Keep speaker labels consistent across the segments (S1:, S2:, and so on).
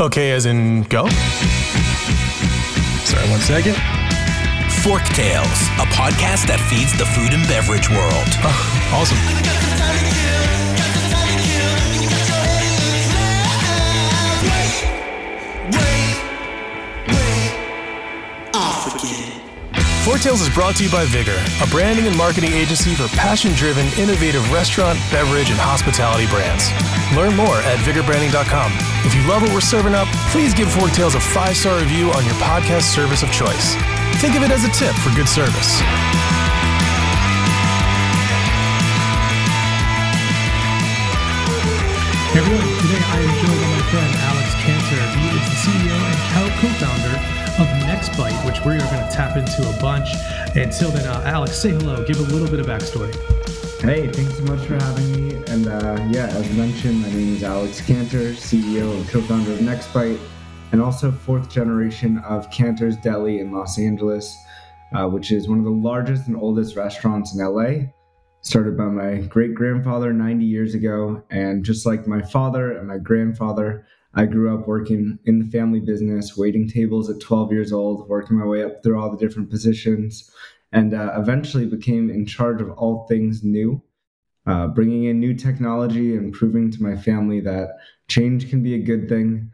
S1: Okay, as in go? Sorry, one second.
S2: Fork Tales, a podcast that feeds the food and beverage world.
S1: Oh, awesome. Fork Tales is brought to you by Vigor, a branding and marketing agency for passion driven, innovative restaurant, beverage, and hospitality brands. Learn more at vigorbranding.com. If you love what we're serving up, please give Fork Tales a five star review on your podcast service of choice. Think of it as a tip for good service.
S3: Hey everyone, today I am joined by my friend Alex Canter. He is the CEO and co-founder of NextBite, which we are going to tap into a bunch. Until then, uh, Alex, say hello. Give a little bit of backstory.
S4: Hey, thanks so much for having me. And uh, yeah, as mentioned, my name is Alex Canter, CEO and co-founder of NextBite, and also fourth generation of Canter's Deli in Los Angeles, uh, which is one of the largest and oldest restaurants in LA started by my great grandfather 90 years ago. And just like my father and my grandfather, I grew up working in the family business, waiting tables at 12 years old, working my way up through all the different positions, and uh, eventually became in charge of all things new, uh, bringing in new technology and proving to my family that change can be a good thing.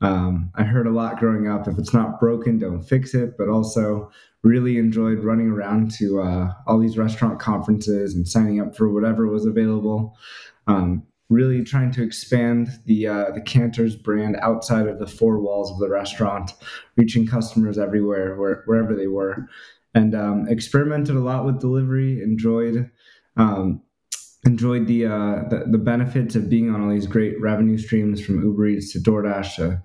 S4: Um, I heard a lot growing up if it's not broken, don't fix it, but also really enjoyed running around to uh, all these restaurant conferences and signing up for whatever was available. Um, really trying to expand the uh, the Canter's brand outside of the four walls of the restaurant, reaching customers everywhere, where, wherever they were, and um, experimented a lot with delivery. Enjoyed um, enjoyed the, uh, the, the benefits of being on all these great revenue streams from Uber Eats to DoorDash to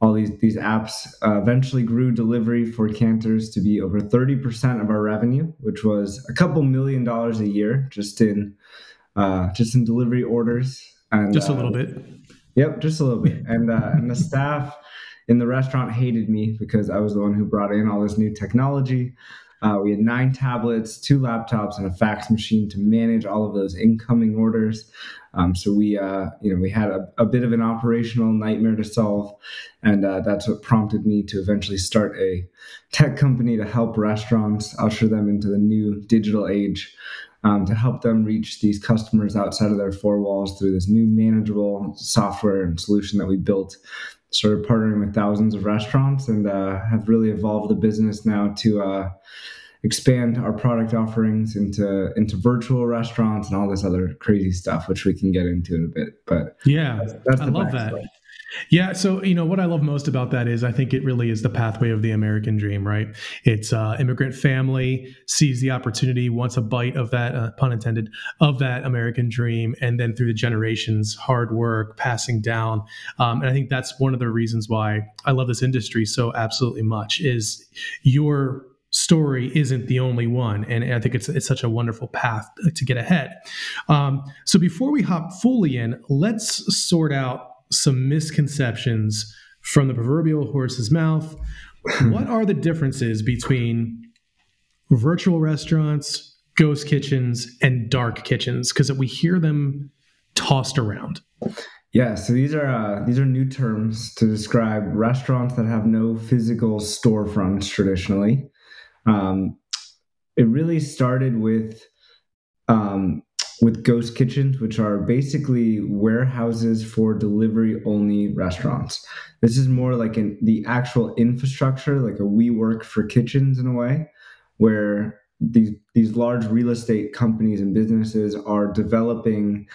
S4: all these these apps. Uh, eventually grew delivery for Canter's to be over thirty percent of our revenue, which was a couple million dollars a year just in uh, just in delivery orders. And,
S3: Just a
S4: uh,
S3: little bit.
S4: Yep, just a little bit. And uh, and the staff in the restaurant hated me because I was the one who brought in all this new technology. Uh, we had nine tablets, two laptops, and a fax machine to manage all of those incoming orders. Um, so we, uh, you know, we had a, a, bit of an operational nightmare to solve, and uh, that's what prompted me to eventually start a tech company to help restaurants usher them into the new digital age. Um, to help them reach these customers outside of their four walls through this new manageable software and solution that we built started partnering with thousands of restaurants and uh, have really evolved the business now to uh, expand our product offerings into into virtual restaurants and all this other crazy stuff, which we can get into in a bit. But
S3: Yeah,
S4: that's, that's
S3: I love that. Yeah, so you know what I love most about that is I think it really is the pathway of the American dream, right? It's uh, immigrant family sees the opportunity, wants a bite of that, uh, pun intended, of that American dream, and then through the generations, hard work passing down. Um, and I think that's one of the reasons why I love this industry so absolutely much. Is your story isn't the only one, and I think it's it's such a wonderful path to get ahead. Um, so before we hop fully in, let's sort out some misconceptions from the proverbial horse's mouth. what are the differences between virtual restaurants, ghost kitchens, and dark kitchens? Because we hear them tossed around.
S4: Yeah, so these are uh, these are new terms to describe restaurants that have no physical storefronts traditionally. Um, it really started with um, with ghost kitchens, which are basically warehouses for delivery only restaurants. This is more like an, the actual infrastructure, like a WeWork for kitchens in a way, where these these large real estate companies and businesses are developing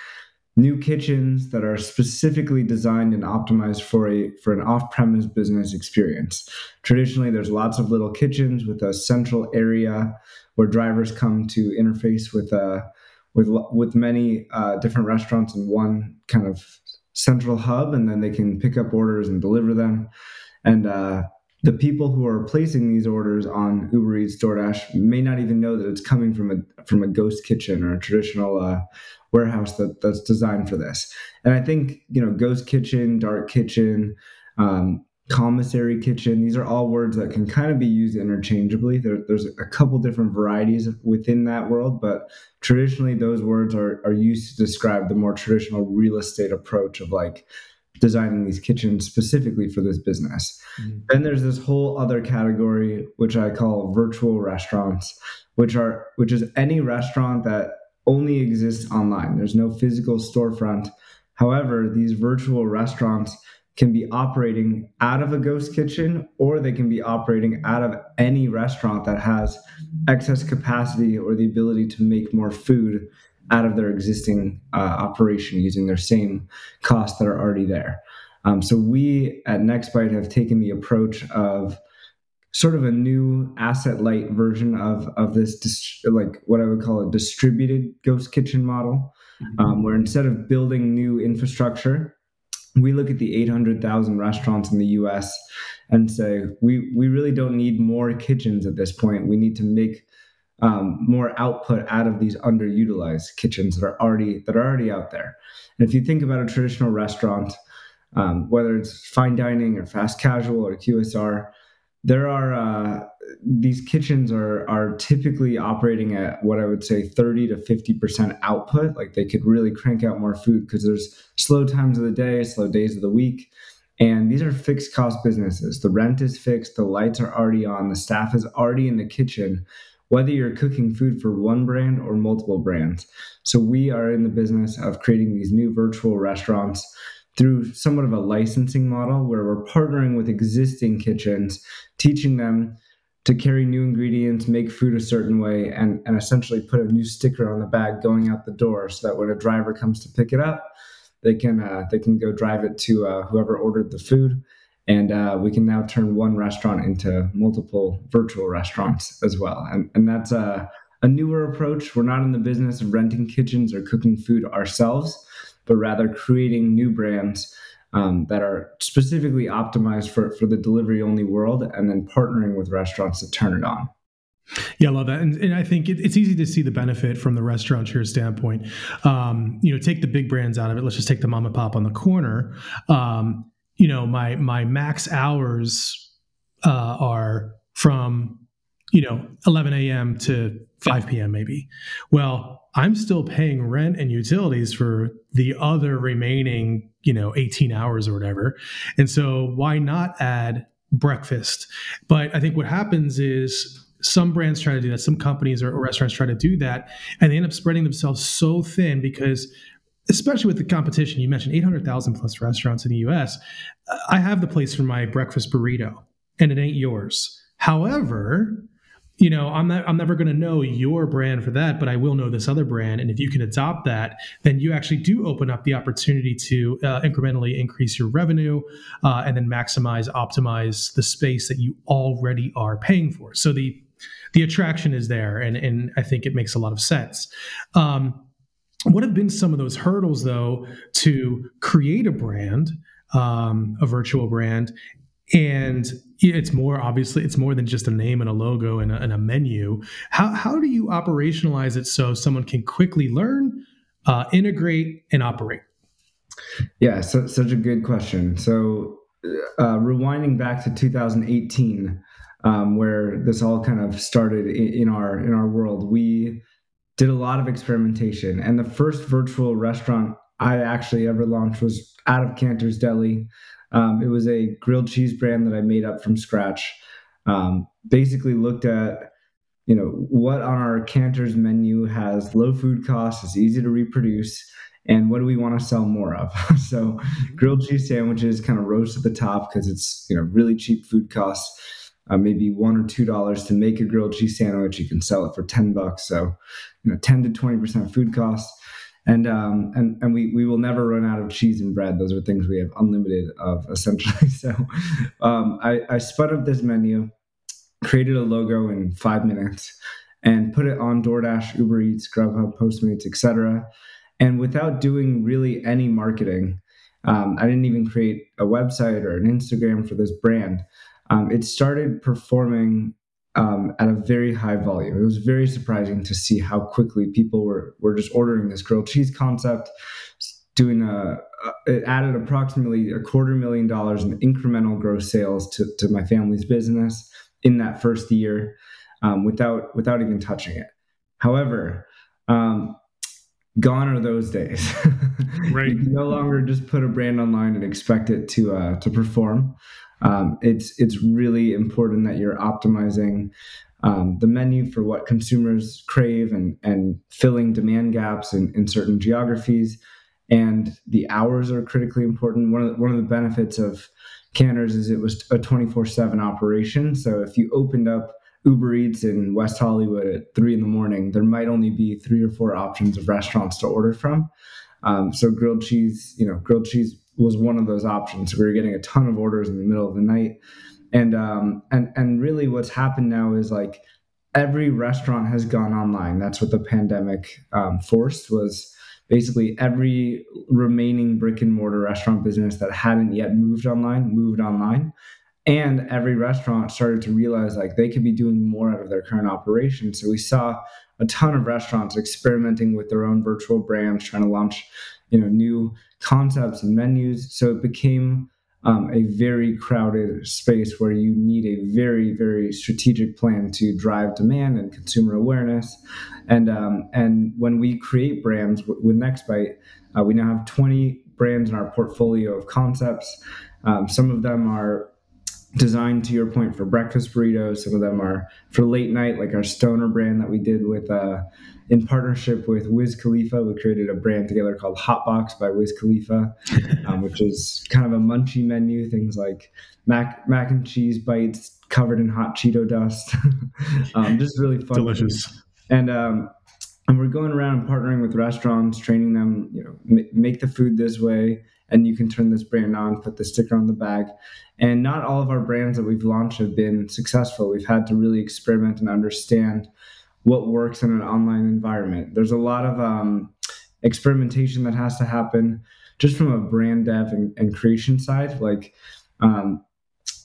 S4: new kitchens that are specifically designed and optimized for a for an off-premise business experience. Traditionally, there's lots of little kitchens with a central area where drivers come to interface with a with with many uh, different restaurants in one kind of central hub, and then they can pick up orders and deliver them. And uh, the people who are placing these orders on Uber Eats, DoorDash may not even know that it's coming from a from a ghost kitchen or a traditional uh, warehouse that that's designed for this. And I think you know, ghost kitchen, dark kitchen. Um, commissary kitchen these are all words that can kind of be used interchangeably there, there's a couple different varieties within that world but traditionally those words are, are used to describe the more traditional real estate approach of like designing these kitchens specifically for this business. Mm-hmm. Then there's this whole other category which I call virtual restaurants, which are which is any restaurant that only exists online. There's no physical storefront. However, these virtual restaurants can be operating out of a ghost kitchen or they can be operating out of any restaurant that has excess capacity or the ability to make more food out of their existing uh, operation using their same costs that are already there. Um, so we at Nextbite have taken the approach of sort of a new asset light version of of this like what I would call a distributed ghost kitchen model, mm-hmm. um, where instead of building new infrastructure, we look at the 800,000 restaurants in the US and say, we, we really don't need more kitchens at this point. We need to make um, more output out of these underutilized kitchens that are already that are already out there. And if you think about a traditional restaurant, um, whether it's fine dining or fast casual or QSR, there are uh, these kitchens are are typically operating at what I would say 30 to 50 percent output. Like they could really crank out more food because there's slow times of the day, slow days of the week. And these are fixed cost businesses. The rent is fixed, the lights are already on, the staff is already in the kitchen, whether you're cooking food for one brand or multiple brands. So we are in the business of creating these new virtual restaurants through somewhat of a licensing model where we're partnering with existing kitchens, teaching them to carry new ingredients, make food a certain way, and, and essentially put a new sticker on the bag going out the door so that when a driver comes to pick it up, they can uh, they can go drive it to uh, whoever ordered the food, and uh, we can now turn one restaurant into multiple virtual restaurants as well. And and that's a a newer approach. We're not in the business of renting kitchens or cooking food ourselves, but rather creating new brands um, that are specifically optimized for, for the delivery only world and then partnering with restaurants to turn it on.
S3: Yeah, I love that, and, and I think it, it's easy to see the benefit from the restaurateur standpoint. Um, you know, take the big brands out of it. Let's just take the mom and pop on the corner. Um, you know, my my max hours uh, are from you know 11 a.m. to 5 p.m. maybe. Well, I'm still paying rent and utilities for the other remaining, you know, 18 hours or whatever. And so why not add breakfast? But I think what happens is some brands try to do that, some companies or restaurants try to do that, and they end up spreading themselves so thin because especially with the competition, you mentioned 800,000 plus restaurants in the US. I have the place for my breakfast burrito and it ain't yours. However, you know, I'm not, I'm never going to know your brand for that, but I will know this other brand. And if you can adopt that, then you actually do open up the opportunity to uh, incrementally increase your revenue uh, and then maximize, optimize the space that you already are paying for. So the the attraction is there, and and I think it makes a lot of sense. Um, what have been some of those hurdles though to create a brand, um, a virtual brand, and it's more obviously it's more than just a name and a logo and a, and a, menu. How, how do you operationalize it so someone can quickly learn uh, integrate and operate?
S4: Yeah so, such a good question. So uh, rewinding back to 2018 um, where this all kind of started in, in our in our world we did a lot of experimentation. And the first virtual restaurant i actually ever launched was out of canter's deli um, it was a grilled cheese brand that I made up from scratch. Um, basically, looked at you know what on our Canter's menu has low food costs, is easy to reproduce, and what do we want to sell more of? so, mm-hmm. grilled cheese sandwiches kind of rose to the top because it's you know really cheap food costs. Uh, maybe one or two dollars to make a grilled cheese sandwich. You can sell it for ten bucks. So, you know, ten to twenty percent food costs and um, and and we we will never run out of cheese and bread. Those are things we have unlimited of essentially. So um, I, I spun up this menu, created a logo in five minutes, and put it on DoorDash, Uber Eats, Grubhub, Postmates, etc. And without doing really any marketing, um, I didn't even create a website or an Instagram for this brand. Um, it started performing um, at a very high volume. It was very surprising to see how quickly people were were just ordering this grilled cheese concept. Doing a, it added approximately a quarter million dollars in incremental gross sales to, to my family's business in that first year, um, without without even touching it. However, um, gone are those days.
S3: right.
S4: you can no longer just put a brand online and expect it to uh, to perform. Um, it's it's really important that you're optimizing um, the menu for what consumers crave and and filling demand gaps in, in certain geographies. And the hours are critically important. One of the, one of the benefits of Canter's is it was a 24 7 operation. So if you opened up Uber Eats in West Hollywood at three in the morning, there might only be three or four options of restaurants to order from. Um, so grilled cheese, you know, grilled cheese was one of those options. We were getting a ton of orders in the middle of the night, and um, and and really, what's happened now is like every restaurant has gone online. That's what the pandemic um, forced was basically every remaining brick and mortar restaurant business that hadn't yet moved online moved online and every restaurant started to realize like they could be doing more out of their current operation so we saw a ton of restaurants experimenting with their own virtual brands trying to launch you know new concepts and menus. So it became um, a very crowded space where you need a very very strategic plan to drive demand and consumer awareness. And um, and when we create brands with nextbite uh, we now have 20 brands in our portfolio of concepts. Um, some of them are designed to your point for breakfast burritos. Some of them are for late night, like our stoner brand that we did with uh, in partnership with Wiz Khalifa. We created a brand together called Hotbox by Wiz Khalifa, um, which is kind of a munchy menu. Things like mac mac and cheese bites covered in hot Cheeto dust. um, just really fun,
S3: delicious.
S4: And um, and we're going around partnering with restaurants, training them. You know, m- make the food this way and you can turn this brand on, put the sticker on the bag. And not all of our brands that we've launched have been successful. We've had to really experiment and understand what works in an online environment. There's a lot of um, experimentation that has to happen just from a brand dev and, and creation side. Like um,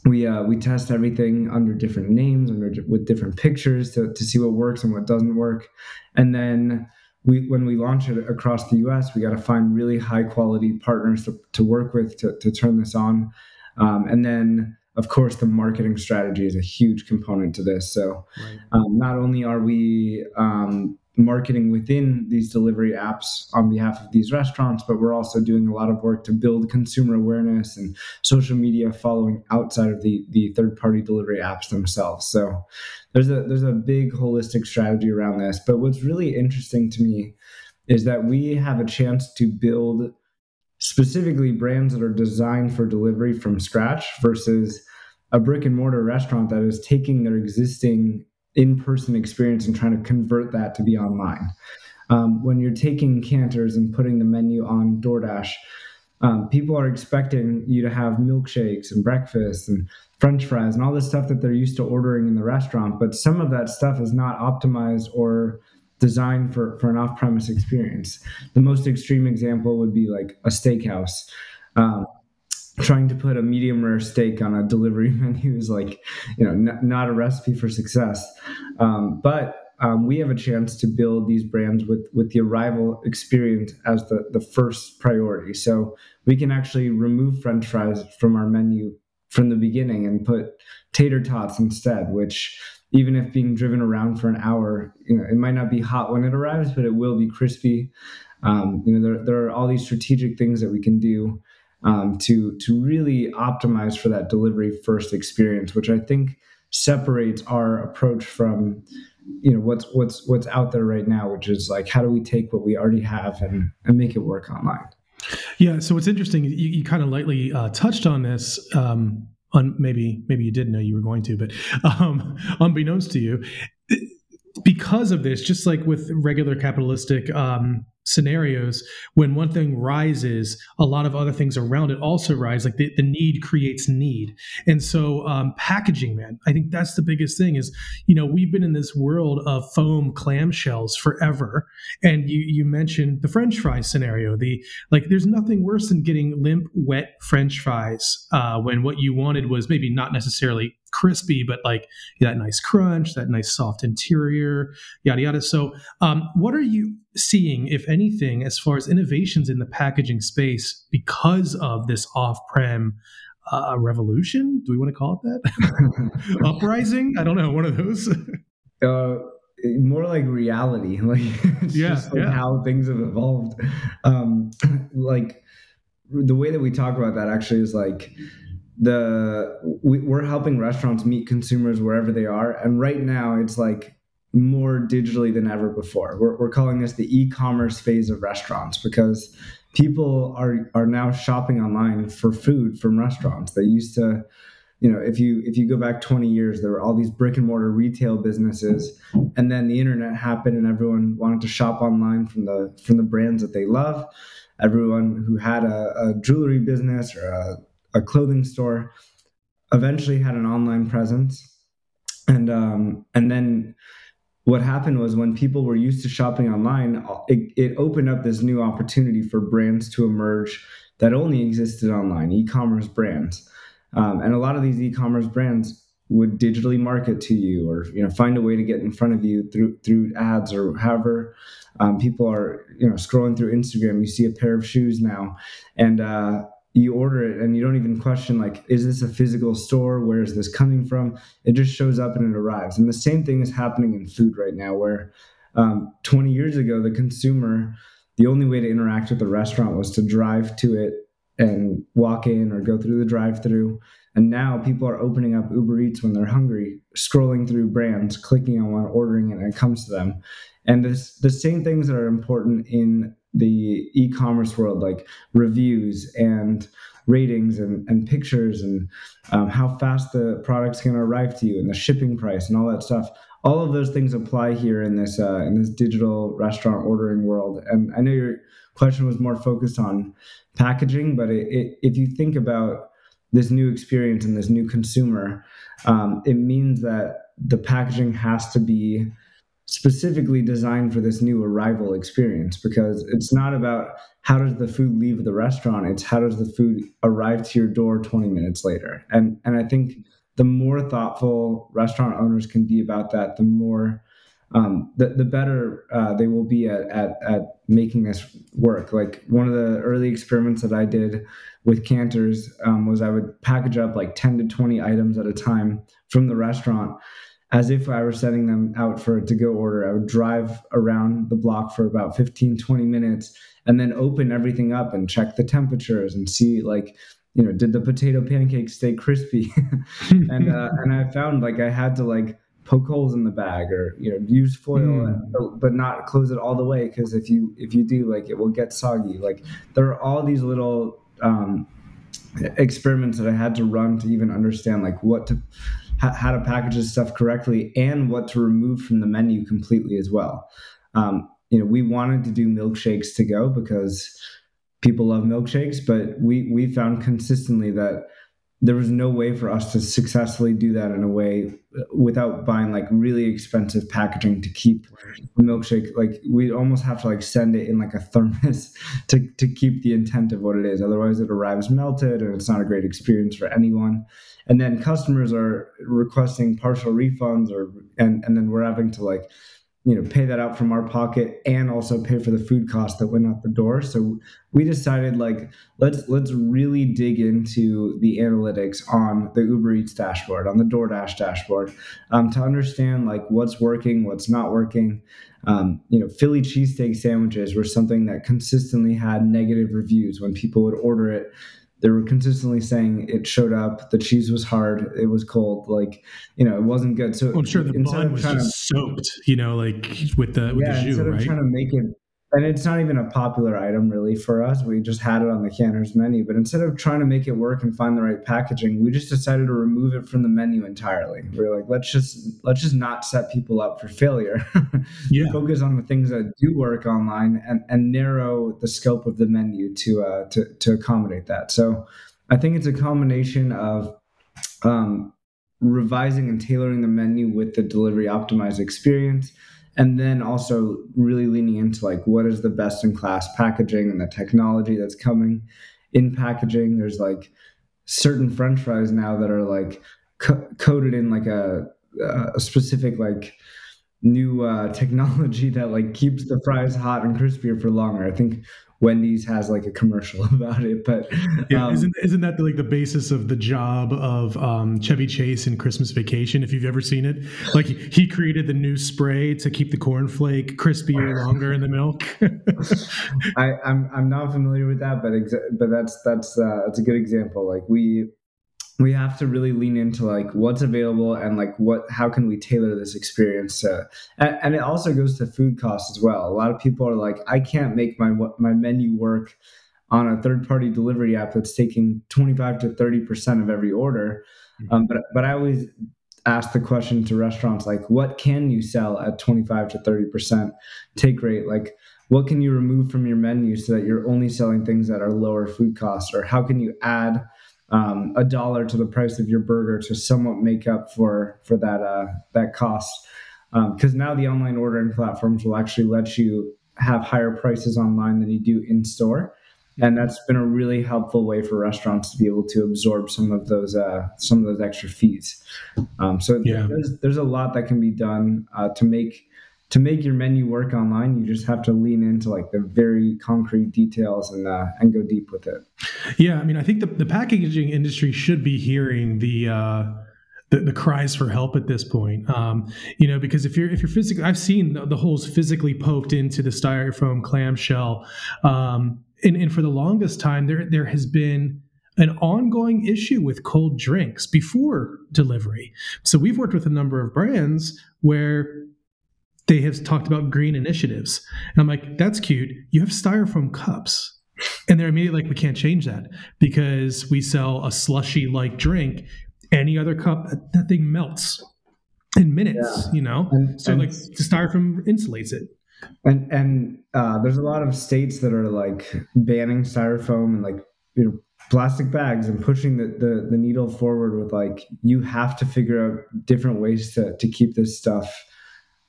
S4: we uh, we test everything under different names, under with different pictures to, to see what works and what doesn't work, and then we when we launch it across the US, we got to find really high quality partners to, to work with to, to turn this on. Um, and then, of course, the marketing strategy is a huge component to this. So, right. um, not only are we um, marketing within these delivery apps on behalf of these restaurants, but we're also doing a lot of work to build consumer awareness and social media following outside of the the third party delivery apps themselves. So there's a there's a big holistic strategy around this. But what's really interesting to me is that we have a chance to build specifically brands that are designed for delivery from scratch versus a brick and mortar restaurant that is taking their existing in-person experience and trying to convert that to be online. Um, when you're taking Canter's and putting the menu on DoorDash, um, people are expecting you to have milkshakes and breakfast and French fries and all this stuff that they're used to ordering in the restaurant. But some of that stuff is not optimized or designed for, for an off-premise experience. The most extreme example would be like a steakhouse. Um, trying to put a medium rare steak on a delivery menu is like you know n- not a recipe for success um, but um, we have a chance to build these brands with with the arrival experience as the the first priority so we can actually remove french fries from our menu from the beginning and put tater tots instead which even if being driven around for an hour you know it might not be hot when it arrives but it will be crispy um, you know there, there are all these strategic things that we can do um, to to really optimize for that delivery first experience, which I think separates our approach from you know what's what's what's out there right now, which is like how do we take what we already have and and make it work online.
S3: Yeah, so what's interesting. You, you kind of lightly uh, touched on this. Um, on maybe maybe you didn't know you were going to, but um, unbeknownst to you, because of this, just like with regular capitalistic um, scenarios when one thing rises a lot of other things around it also rise like the, the need creates need and so um, packaging man i think that's the biggest thing is you know we've been in this world of foam clamshells forever and you you mentioned the french fry scenario the like there's nothing worse than getting limp wet french fries uh, when what you wanted was maybe not necessarily crispy, but like that nice crunch, that nice soft interior, yada yada. So, um, what are you seeing, if anything, as far as innovations in the packaging space because of this off-prem uh, revolution? Do we want to call it that? Uprising? I don't know. One of those.
S4: uh, more like reality. Like
S3: Yeah,
S4: just like
S3: yeah.
S4: how things have evolved. Um, like the way that we talk about that actually is like the we, we're helping restaurants meet consumers wherever they are, and right now it's like more digitally than ever before. We're, we're calling this the e-commerce phase of restaurants because people are are now shopping online for food from restaurants. They used to you know if you if you go back 20 years there were all these brick and mortar retail businesses and then the internet happened and everyone wanted to shop online from the from the brands that they love everyone who had a, a jewelry business or a, a clothing store eventually had an online presence and um and then what happened was when people were used to shopping online it, it opened up this new opportunity for brands to emerge that only existed online e-commerce brands. Um, and a lot of these e-commerce brands would digitally market to you or you know find a way to get in front of you through through ads or however. Um, people are you know scrolling through instagram. You see a pair of shoes now. And uh, you order it and you don't even question like is this a physical store where is this coming from it just shows up and it arrives and the same thing is happening in food right now where um, 20 years ago the consumer the only way to interact with the restaurant was to drive to it and walk in or go through the drive through. And now people are opening up Uber Eats when they're hungry, scrolling through brands, clicking on one, ordering it, and it comes to them. And this, the same things that are important in the e-commerce world, like reviews and ratings and, and pictures and um, how fast the product's going to arrive to you and the shipping price and all that stuff. All of those things apply here in this uh, in this digital restaurant ordering world. And I know your question was more focused on packaging, but it, it, if you think about this new experience and this new consumer, um, it means that the packaging has to be specifically designed for this new arrival experience because it's not about how does the food leave the restaurant it's how does the food arrive to your door 20 minutes later and and i think the more thoughtful restaurant owners can be about that the more um, the, the better uh, they will be at, at, at making this work. Like one of the early experiments that I did with Canter's um, was I would package up like 10 to 20 items at a time from the restaurant as if I were setting them out for a to go order. I would drive around the block for about 15, 20 minutes and then open everything up and check the temperatures and see like, you know, did the potato pancakes stay crispy? and, uh, and I found like I had to like, poke holes in the bag or you know use foil mm. but, but, not close it all the way because if you if you do like it will get soggy like there are all these little um, experiments that i had to run to even understand like what to how to package this stuff correctly and what to remove from the menu completely as well. Um, you know we wanted to do milkshakes to go because people love milkshakes but we we found consistently that there was no way for us to successfully do that in a way uh, without buying like really expensive packaging to keep the milkshake. Like we almost have to like send it in like a thermos to, to keep the intent of what it is. Otherwise it arrives melted and it's not a great experience for anyone. And then customers are requesting partial refunds or and and then we're having to like you know pay that out from our pocket and also pay for the food cost that went out the door. So we decided like let's let's really dig into the analytics on the uber eats dashboard on the doordash dashboard um, to understand like what's working what's not working. Um, you know philly cheesesteak sandwiches were something that consistently had negative reviews when people would order it they were consistently saying it showed up the cheese was hard it was cold like you know it wasn't good so
S3: well, I'm sure the bun was just to, soaked you know like with the with
S4: yeah
S3: the jus,
S4: instead of
S3: right?
S4: trying to make it and it's not even a popular item really for us. We just had it on the Canter's menu but instead of trying to make it work and find the right packaging we just decided to remove it from the menu entirely. We are like let's just let's just not set people up for failure.
S3: Yeah.
S4: focus on the things that do work online and, and narrow the scope of the menu to uh to, to accommodate that. So i think it's a combination of um, revising and tailoring the menu with the delivery optimized experience and then also really leaning into like what is the best in class packaging and the technology that's coming in packaging there's like certain french fries now that are like co- coated in like a, a specific like new uh, technology that like keeps the fries hot and crispier for longer. I think Wendy's has like a commercial about it, but
S3: yeah, um, isn't isn't that the, like the basis of the job of um, Chevy Chase in Christmas Vacation? If you've ever seen it, like he created the new spray to keep the cornflake crispier longer in the milk.
S4: I, I'm I'm not familiar with that, but exa- but that's that's uh, that's a good example. Like we we have to really lean into like what's available and like what how can we tailor this experience to and, and, it also goes to food costs as well. A lot of people are like i can't make my my menu work on a third party delivery app that's taking 25 to 30 percent of every order. Mm-hmm. um, but but i always ask the question to restaurants like what can you sell at 25 to 30 percent take rate? Like what can you remove from your menu so that you're only selling things that are lower food costs? Or how can you add um, a dollar to the price of your burger to somewhat make up for for that uh, that cost. Because um, now the online ordering platforms will actually let you have higher prices online than you do in store, and that's been a really helpful way for restaurants to be able to absorb some of those uh, some of those extra fees. Um, so yeah. there's there's a lot that can be done uh, to make to make your menu work online, you just have to lean into like the very concrete details and uh, and go deep with it.
S3: Yeah, I mean, I think the, the packaging industry should be hearing the. Uh, the, the cries for help at this point, um, you know, because if you're if you're physically, I've seen the, the holes physically poked into the styrofoam clamshell, um, and, and for the longest time, there there has been an ongoing issue with cold drinks before delivery. So we've worked with a number of brands where they have talked about green initiatives. And I'm like, that's cute. You have styrofoam cups. And they're immediately like, we can't change that because we sell a slushy like drink. Any other cup, that thing melts in minutes, yeah. you know? And, so, and, like, the styrofoam insulates it.
S4: And and uh, there's a lot of states that are like banning styrofoam and like, you know, plastic bags and pushing the, the, the needle forward with like, you have to figure out different ways to, to keep this stuff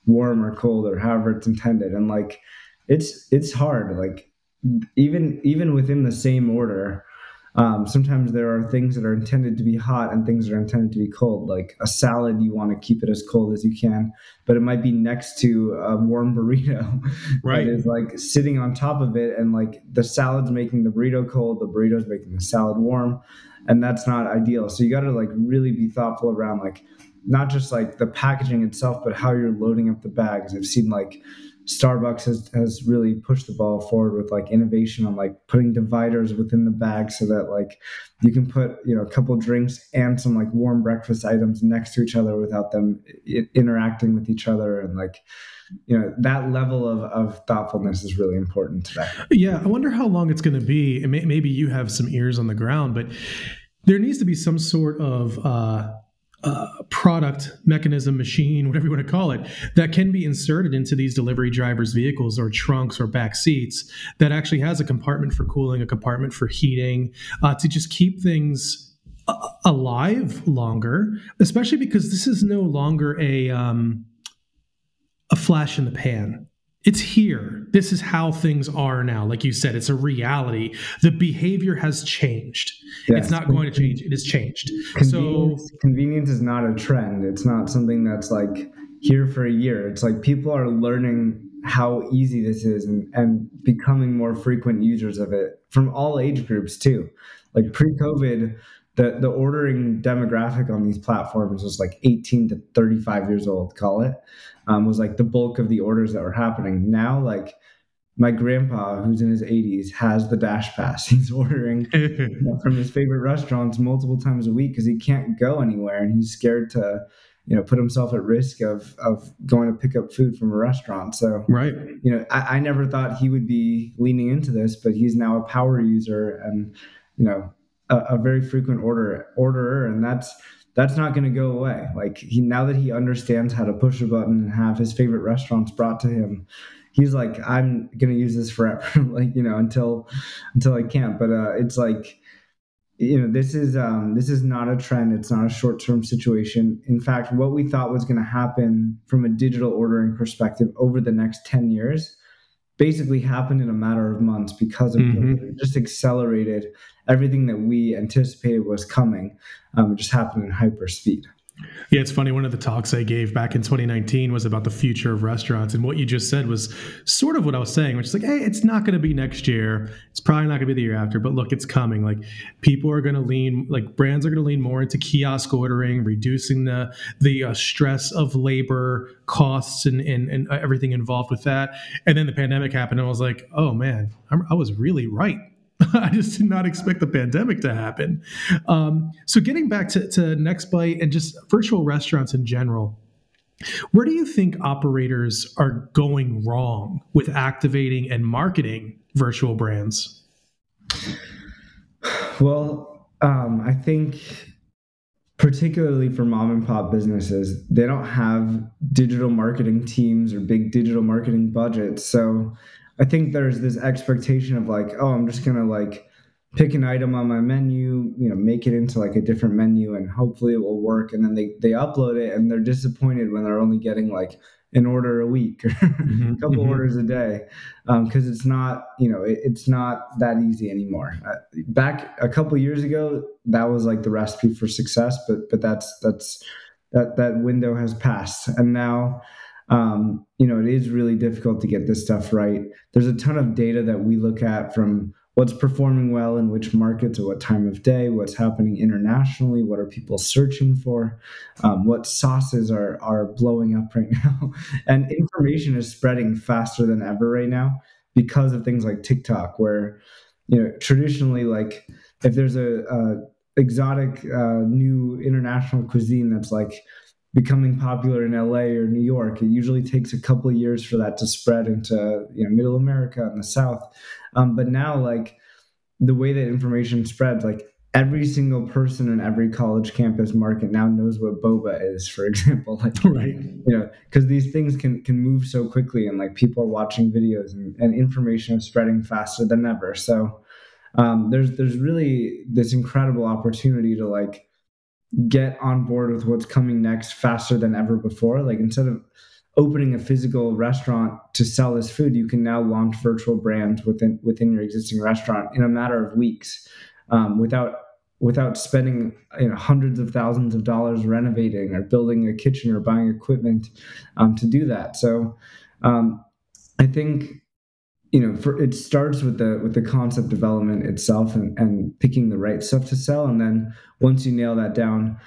S4: warm or cold or however it's intended. And like it's it's hard like even even within the same order um, sometimes there are things that are intended to be hot and things that are intended to be cold. Like a salad you want to keep it as cold as you can but it might be next to a warm burrito
S3: right.
S4: is like sitting on top of it and like the salad's making the burrito cold the burrito's making the salad warm and that's not ideal. So you got to like really be thoughtful around like not just like the packaging itself, but how you're loading up the bags. I've seen like Starbucks has, has really pushed the ball forward with like innovation on like putting dividers within the bag so that like you can put you know a couple drinks and some like warm breakfast items next to each other without them I- interacting with each other. And like you know that level of, of thoughtfulness is really important today.
S3: Yeah i wonder how long it's going to be. And may- maybe you have some ears on the ground but there needs to be some sort of uh uh, product mechanism machine whatever you want to call it that can be inserted into these delivery drivers vehicles or trunks or back seats that actually has a compartment for cooling a compartment for heating uh, to just keep things uh, alive longer especially because this is no longer a um, a flash in the pan it's here. This is how things are now. Like you said, it's a reality. The behavior has changed. Yes. It's not going to change. It has changed.
S4: Convenience, so convenience is not a trend. It's not something that's like here for a year. It's like people are learning how easy this is and, and becoming more frequent users of it from all age groups too. Like pre-COVID, the the ordering demographic on these platforms was like 18 to 35 years old call it um, was like the bulk of the orders that were happening. Now like my grandpa who's in his 80s has the dash pass. He's ordering you know, from his favorite restaurants multiple times a week because he can't go anywhere and he's scared to you know put himself at risk of of going to pick up food from a restaurant. So
S3: right.
S4: you know I, I never thought he would be leaning into this but he's now a power user and you know a, a very frequent order orderer, and that's that's not going to go away. Like he now that he understands how to push a button and have his favorite restaurants brought to him, he's like, I'm going to use this forever. like you know until until I can't. But uh, it's like you know this is um, this is not a trend it's not a short-term situation in fact what we thought was going to happen from a digital ordering perspective over the next 10 years basically happened in a matter of months because of mm-hmm. it just accelerated everything that we anticipated was coming um, just happened in hyper speed
S3: Yeah, it's funny. One of the talks I gave back in 2019 was about the future of restaurants. And what you just said was sort of what I was saying, which is like, hey, it's not going to be next year. It's probably not going to be the year after, but look, it's coming. Like people are going to lean, like brands are going to lean more into kiosk ordering, reducing the the uh, stress of labor costs and, and, and everything involved with that. And then the pandemic happened, and I was like, oh man, I'm, I was really right I just did not expect the pandemic to happen. Um, so, getting back to, to NextBite and just virtual restaurants in general, where do you think operators are going wrong with activating and marketing virtual brands?
S4: Well, um, I think particularly for mom and pop businesses, they don't have digital marketing teams or big digital marketing budgets. So I think there's this expectation of like, oh, I'm just gonna like pick an item on my menu, you know, make it into like a different menu, and hopefully it will work. And then they they upload it, and they're disappointed when they're only getting like an order a week or mm-hmm, a couple mm-hmm. orders a day because um, it's not you know it, it's not that easy anymore uh, back a couple years ago that was like the recipe for success but but that's that's that that window has passed and now um, you know, it is really difficult to get this stuff right. There's a ton of data that we look at from what's performing well in which markets at what time of day, what's happening internationally, what are people searching for, um, what sauces are are blowing up right now, and information is spreading faster than ever right now because of things like TikTok, where you know traditionally like if there's a, a exotic uh, new international cuisine that's like becoming popular in LA or New York. It usually takes a couple of years for that to spread into you know Middle America and the South. Um, but now, like the way that information spreads, like every single person in every college campus market now knows what boba is, for example. Like, right. You know, because these things can can move so quickly, and like people are watching videos, and, and information is spreading faster than ever. So. Um, there's there's really this incredible opportunity to like get on board with what's coming next faster than ever before. Like instead of opening a physical restaurant to sell this food, you can now launch virtual brands within within your existing restaurant in a matter of weeks, um, without without spending you know hundreds of thousands of dollars renovating or building a kitchen or buying equipment um, to do that. So um, I think you know for it starts with the with the concept development itself and, and picking the right stuff to sell. And then once you nail that down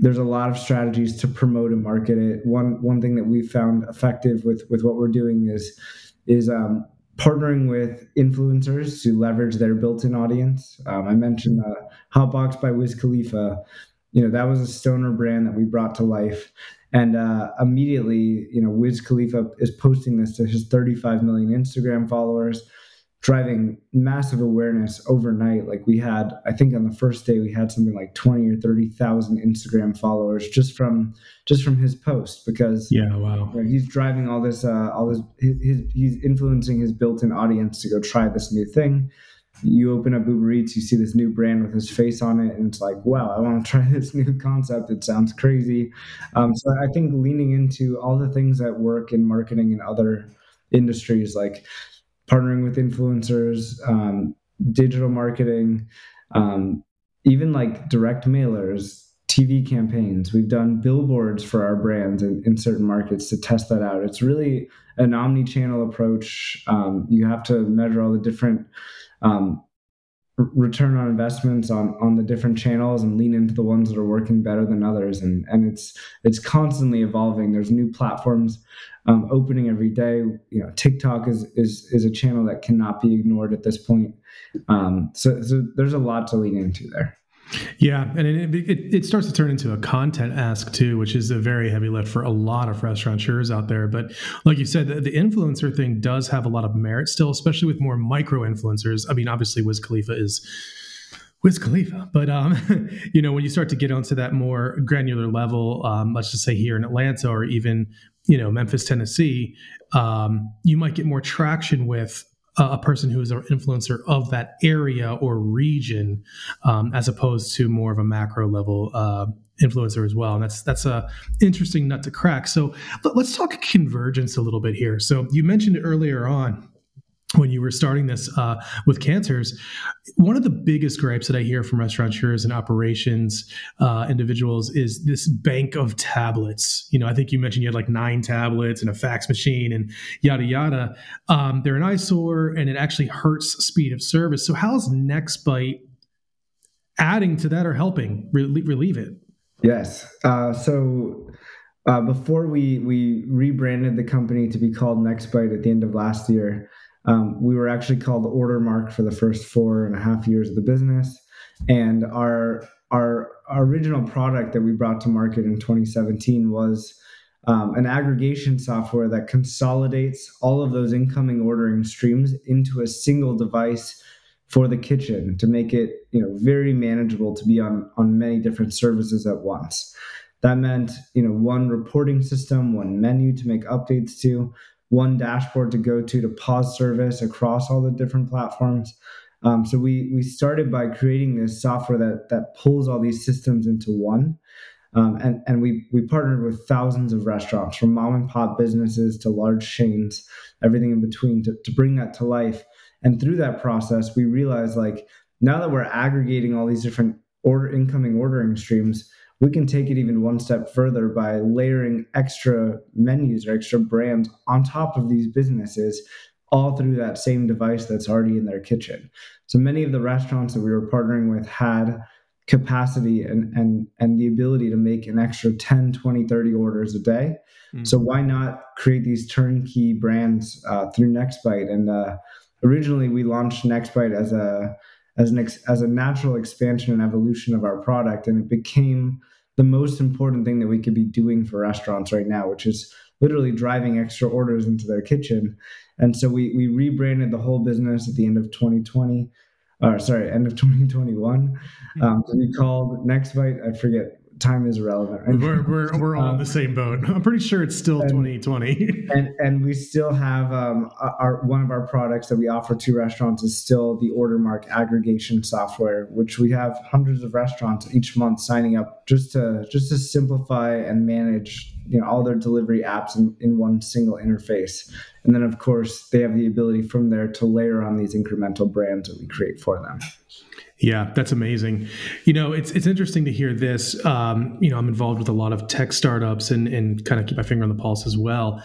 S4: there's a lot of strategies to promote and market it. One one thing that we found effective with with what we're doing is is um, partnering with influencers to leverage their built-in audience. Um, i mentioned uh, hotbox by wiz khalifa you know that was a stoner brand that we brought to life. And uh, immediately, you know, Wiz Khalifa is posting this to his 35 million Instagram followers, driving massive awareness overnight. Like we had, I think on the first day we had something like 20 or 30,000 Instagram followers just from just from his post because
S3: yeah, wow,
S4: you know, he's driving all this, uh, all this, his, his, he's influencing his built-in audience to go try this new thing you open up Uber Eats, you see this new brand with his face on it, and it's like, wow, I want to try this new concept. It sounds crazy. Um, so I think leaning into all the things that work in marketing and other industries, like partnering with influencers, um, digital marketing, um, even like direct mailers, TV campaigns. We've done billboards for our brands in, in certain markets to test that out. It's really an omni-channel approach. Um, you have to measure all the different um, return on investments on on the different channels and lean into the ones that are working better than others. And and it's it's constantly evolving. There's new platforms um, opening every day. You know tiktok is is is a channel that cannot be ignored at this point. Um, so, so there's a lot to lean into there
S3: yeah, and it, it, it, starts to turn into a content ask too, which is a very heavy lift for a lot of restaurateurs out there. But like you said, the, the influencer thing does have a lot of merit still, especially with more micro influencers. I mean, obviously, Wiz Khalifa is Wiz Khalifa, but um, you know, when you start to get onto that more granular level, um, let's just say here in Atlanta or even you know Memphis, Tennessee, um, you might get more traction with a person who is an influencer of that area or region, um, as opposed to more of a macro level uh, influencer as well. And that's that's a interesting nut to crack. So let's talk convergence a little bit here. So you mentioned earlier on when you were starting this uh, with Canter's, one of the biggest gripes that I hear from restaurateurs and operations uh, individuals is this bank of tablets. You know, I think you mentioned you had like nine tablets and a fax machine and yada yada. Um, they're an eyesore and it actually hurts speed of service. So how's NextBite adding to that or helping relieve it?
S4: Yes. Uh, so uh, before we we rebranded the company to be called NextBite at the end of last year. Um, we were actually called Ordermark for the first four and a half years of the business, and our our, our original product that we brought to market in 2017 was um, an aggregation software that consolidates all of those incoming ordering streams into a single device for the kitchen to make it you know very manageable to be on on many different services at once. That meant you know one reporting system one menu to make updates to one dashboard to go to to pause service across all the different platforms. Um, so we we started by creating this software that that pulls all these systems into one. Um, and and we we partnered with thousands of restaurants from mom and pop businesses to large chains, everything in between to, to bring that to life. And through that process, we realized like now that we're aggregating all these different order incoming ordering streams, we can take it even one step further by layering extra menus or extra brands on top of these businesses all through that same device that's already in their kitchen. So many of the restaurants that we were partnering with had capacity and and and the ability to make an extra 10 20 30 orders a day mm-hmm. so why not create these turnkey brands uh, through nextbite and uh, originally we launched nextbite as a as an ex- as a natural expansion and evolution of our product and it became the most important thing that we could be doing for restaurants right now which is literally driving extra orders into their kitchen and so we we rebranded the whole business at the end of 2020 or sorry end of 2021 hmm. um, we called Nextbite. i forget time is irrelevant.
S3: Right? We're, we're, we're all um, in the same boat. I'm pretty sure it's still and, 2020.
S4: and, and we still have um, our one of our products that we offer to restaurants is still the Ordermark aggregation software, which we have hundreds of restaurants each month signing up just to just to simplify and manage you know all their delivery apps in, in one single interface. And then of course they have the ability from there to layer on these incremental brands that we create for them.
S3: Yeah, that's amazing. You know, it's it's interesting to hear this. Um, you know, I'm involved with a lot of tech startups and and kind of keep my finger on the pulse as well.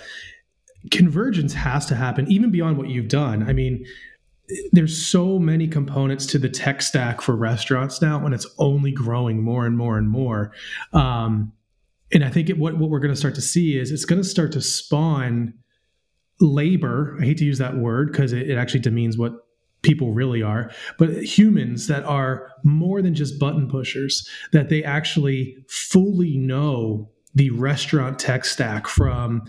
S3: Convergence has to happen, even beyond what you've done. I mean, there's so many components to the tech stack for restaurants now, and it's only growing more and more and more. Um, and I think it, what what we're going to start to see is it's going to start to spawn labor. I hate to use that word because it, it actually demeans what people really are, but humans that are more than just button pushers, that they actually fully know the restaurant tech stack from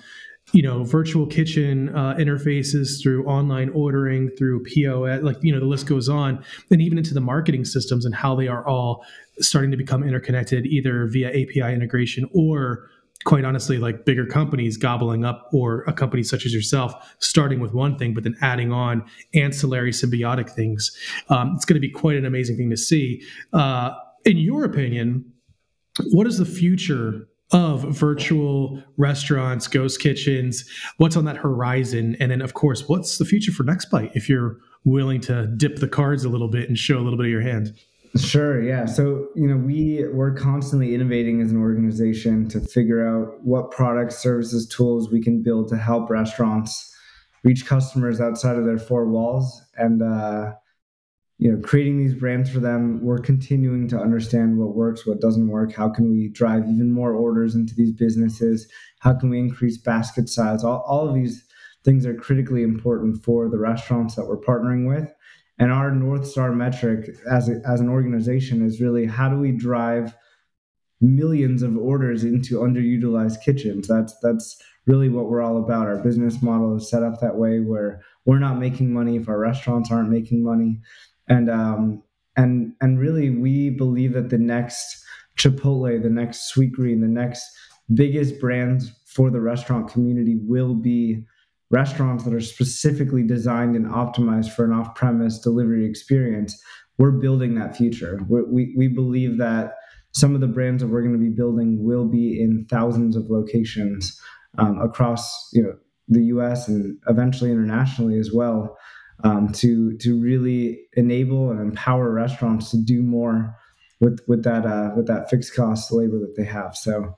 S3: you know virtual kitchen uh, interfaces through online ordering through pos like you know the list goes on and even into the marketing systems and how they are all starting to become interconnected either via api integration or quite honestly like bigger companies gobbling up or a company such as yourself starting with one thing but then adding on ancillary symbiotic things. Um, it's going to be quite an amazing thing to see. Uh, in your opinion what is the future of virtual restaurants ghost kitchens? What's on that horizon? And then of course what's the future for nextbite if you're willing to dip the cards a little bit and show a little bit of your hand
S4: Sure, yeah. So, you know, we we're constantly innovating as an organization to figure out what products, services, tools we can build to help restaurants reach customers outside of their four walls and uh you know, creating these brands for them, we're continuing to understand what works, what doesn't work. How can we drive even more orders into these businesses? How can we increase basket size? All, all of these things are critically important for the restaurants that we're partnering with. And our North Star metric as, a, as an organization is really how do we drive millions of orders into underutilized kitchens? That's, that's really what we're all about. Our business model is set up that way where we're not making money if our restaurants aren't making money. And, um, and, and really, we believe that the next Chipotle, the next Sweetgreen, the next biggest brands for the restaurant community will be restaurants that are specifically designed and optimized for an off-premise delivery experience we're building that future we, we, we believe that some of the brands that we're going to be building will be in thousands of locations um, across you know the us and eventually internationally as well um, to to really enable and empower restaurants to do more with with that uh, with that fixed cost labor that they have. So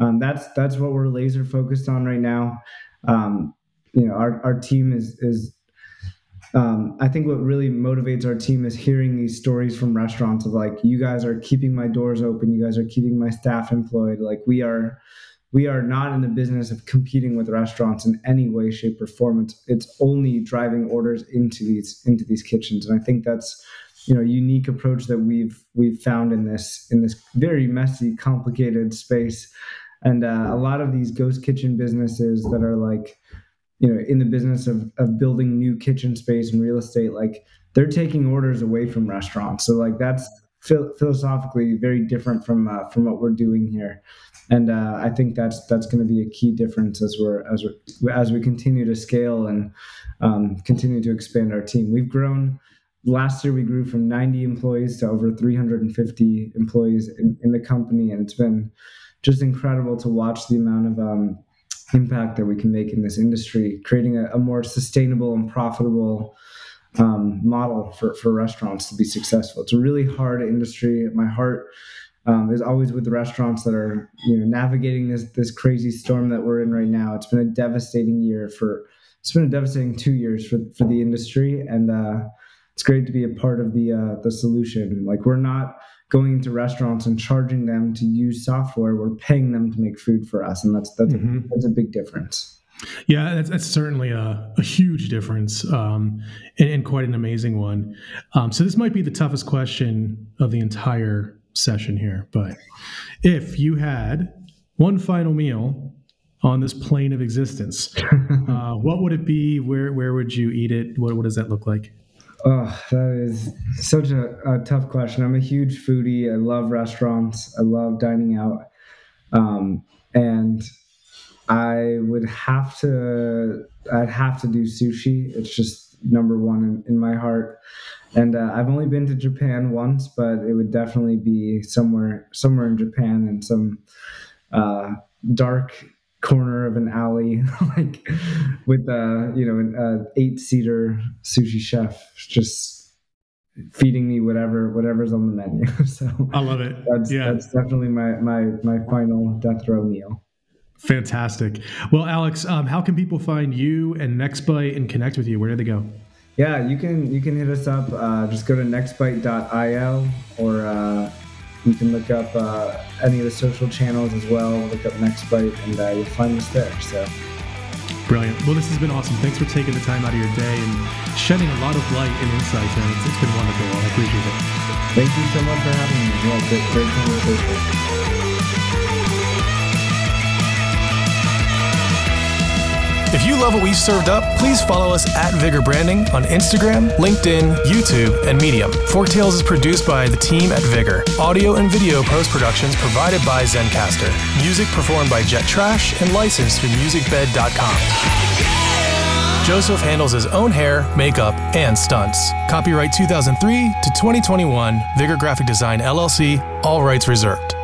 S4: um, that's that's what we're laser focused on right now. Um, you know, our, our team is is um, I think what really motivates our team is hearing these stories from restaurants of like, you guys are keeping my doors open, you guys are keeping my staff employed. Like we are, we are not in the business of competing with restaurants in any way, shape, or form. It's, it's only driving orders into these into these kitchens, and I think that's you know unique approach that we've we've found in this in this very messy, complicated space. And uh, a lot of these ghost kitchen businesses that are like you know in the business of, of building new kitchen space and real estate like they're taking orders away from restaurants. So like that's philosophically very different from uh, from what we're doing here. And uh, i think that's that's going to be a key difference as we're as we as we continue to scale and um, continue to expand our team. We've grown last year we grew from 90 employees to over 350 employees in, in the company. And it's been just incredible to watch the amount of um, impact that we can make in this industry, creating a, a more sustainable and profitable um, model for, for restaurants to be successful. It's a really hard industry. My heart um, is always with the restaurants that are you know navigating this this crazy storm that we're in right now. It's been a devastating year for it's been a devastating two years for for the industry, and uh, it's great to be a part of the uh, the solution. Like we're not going into restaurants and charging them to use software. We're paying them to make food for us, and that's that's mm-hmm. a, that's a big difference.
S3: Yeah, that's, that's certainly a, a huge difference um, and, and, quite an amazing one. Um, so, this might be the toughest question of the entire session here. But if you had one final meal on this plane of existence, uh, what would it be? Where, where would you eat it? What, what does that look like?
S4: Oh, that is such a, a, tough question. I'm a huge foodie. I love restaurants. I love dining out. Um, and I would have to, I'd have to do sushi. It's just number one in, in my heart. And uh, I've only been to Japan once, but it would definitely be somewhere, somewhere in Japan and some uh, dark corner of an alley, like with a you know an eight seater sushi chef just feeding me whatever whatever's on the menu. so
S3: I love it.
S4: That's yeah. that's definitely my my my final death row meal.
S3: Fantastic. Well, Alex, um, how can people find you and Nextbite and connect with you? Where do they go?
S4: Yeah, you can you can hit us up. Uh, just go to nextbite.io or uh, you can look up uh, any of the social channels as well. Look up Nextbite, and uh, you'll find us there. So.
S3: Brilliant. Well, this has been awesome. Thanks for taking the time out of your day and shedding a lot of light and insights. And it's, it's been wonderful. I appreciate it.
S4: Thank you so much for having me. Yeah, great, great conversation.
S1: If you love what we've served up, please follow us at Vigor Branding on Instagram, LinkedIn, YouTube, and Medium. Forktails is produced by the team at Vigor. Audio and video post productions provided by Zencastr. Music performed by Jet Trash and licensed through musicbed.com. Joseph handles his own hair, makeup, and stunts. Copyright 2003 to 2021, Vigor Graphic Design LLC, all rights reserved.